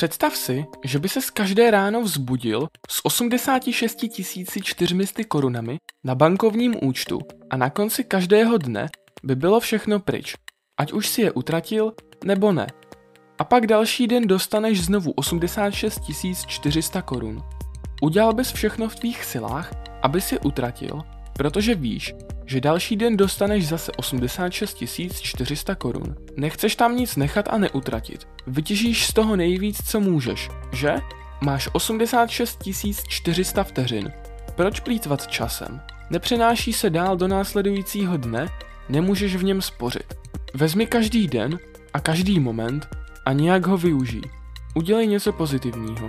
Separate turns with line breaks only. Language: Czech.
Představ si, že by se z každé ráno vzbudil s 86 400 korunami na bankovním účtu a na konci každého dne by bylo všechno pryč, ať už si je utratil nebo ne. A pak další den dostaneš znovu 86 400 korun. Udělal bys všechno v tvých silách, aby si utratil, protože víš, že další den dostaneš zase 86 400 korun. Nechceš tam nic nechat a neutratit. Vytěžíš z toho nejvíc, co můžeš, že? Máš 86 400 vteřin. Proč plítvat časem? Nepřenáší se dál do následujícího dne, nemůžeš v něm spořit. Vezmi každý den a každý moment a nějak ho využij. Udělej něco pozitivního.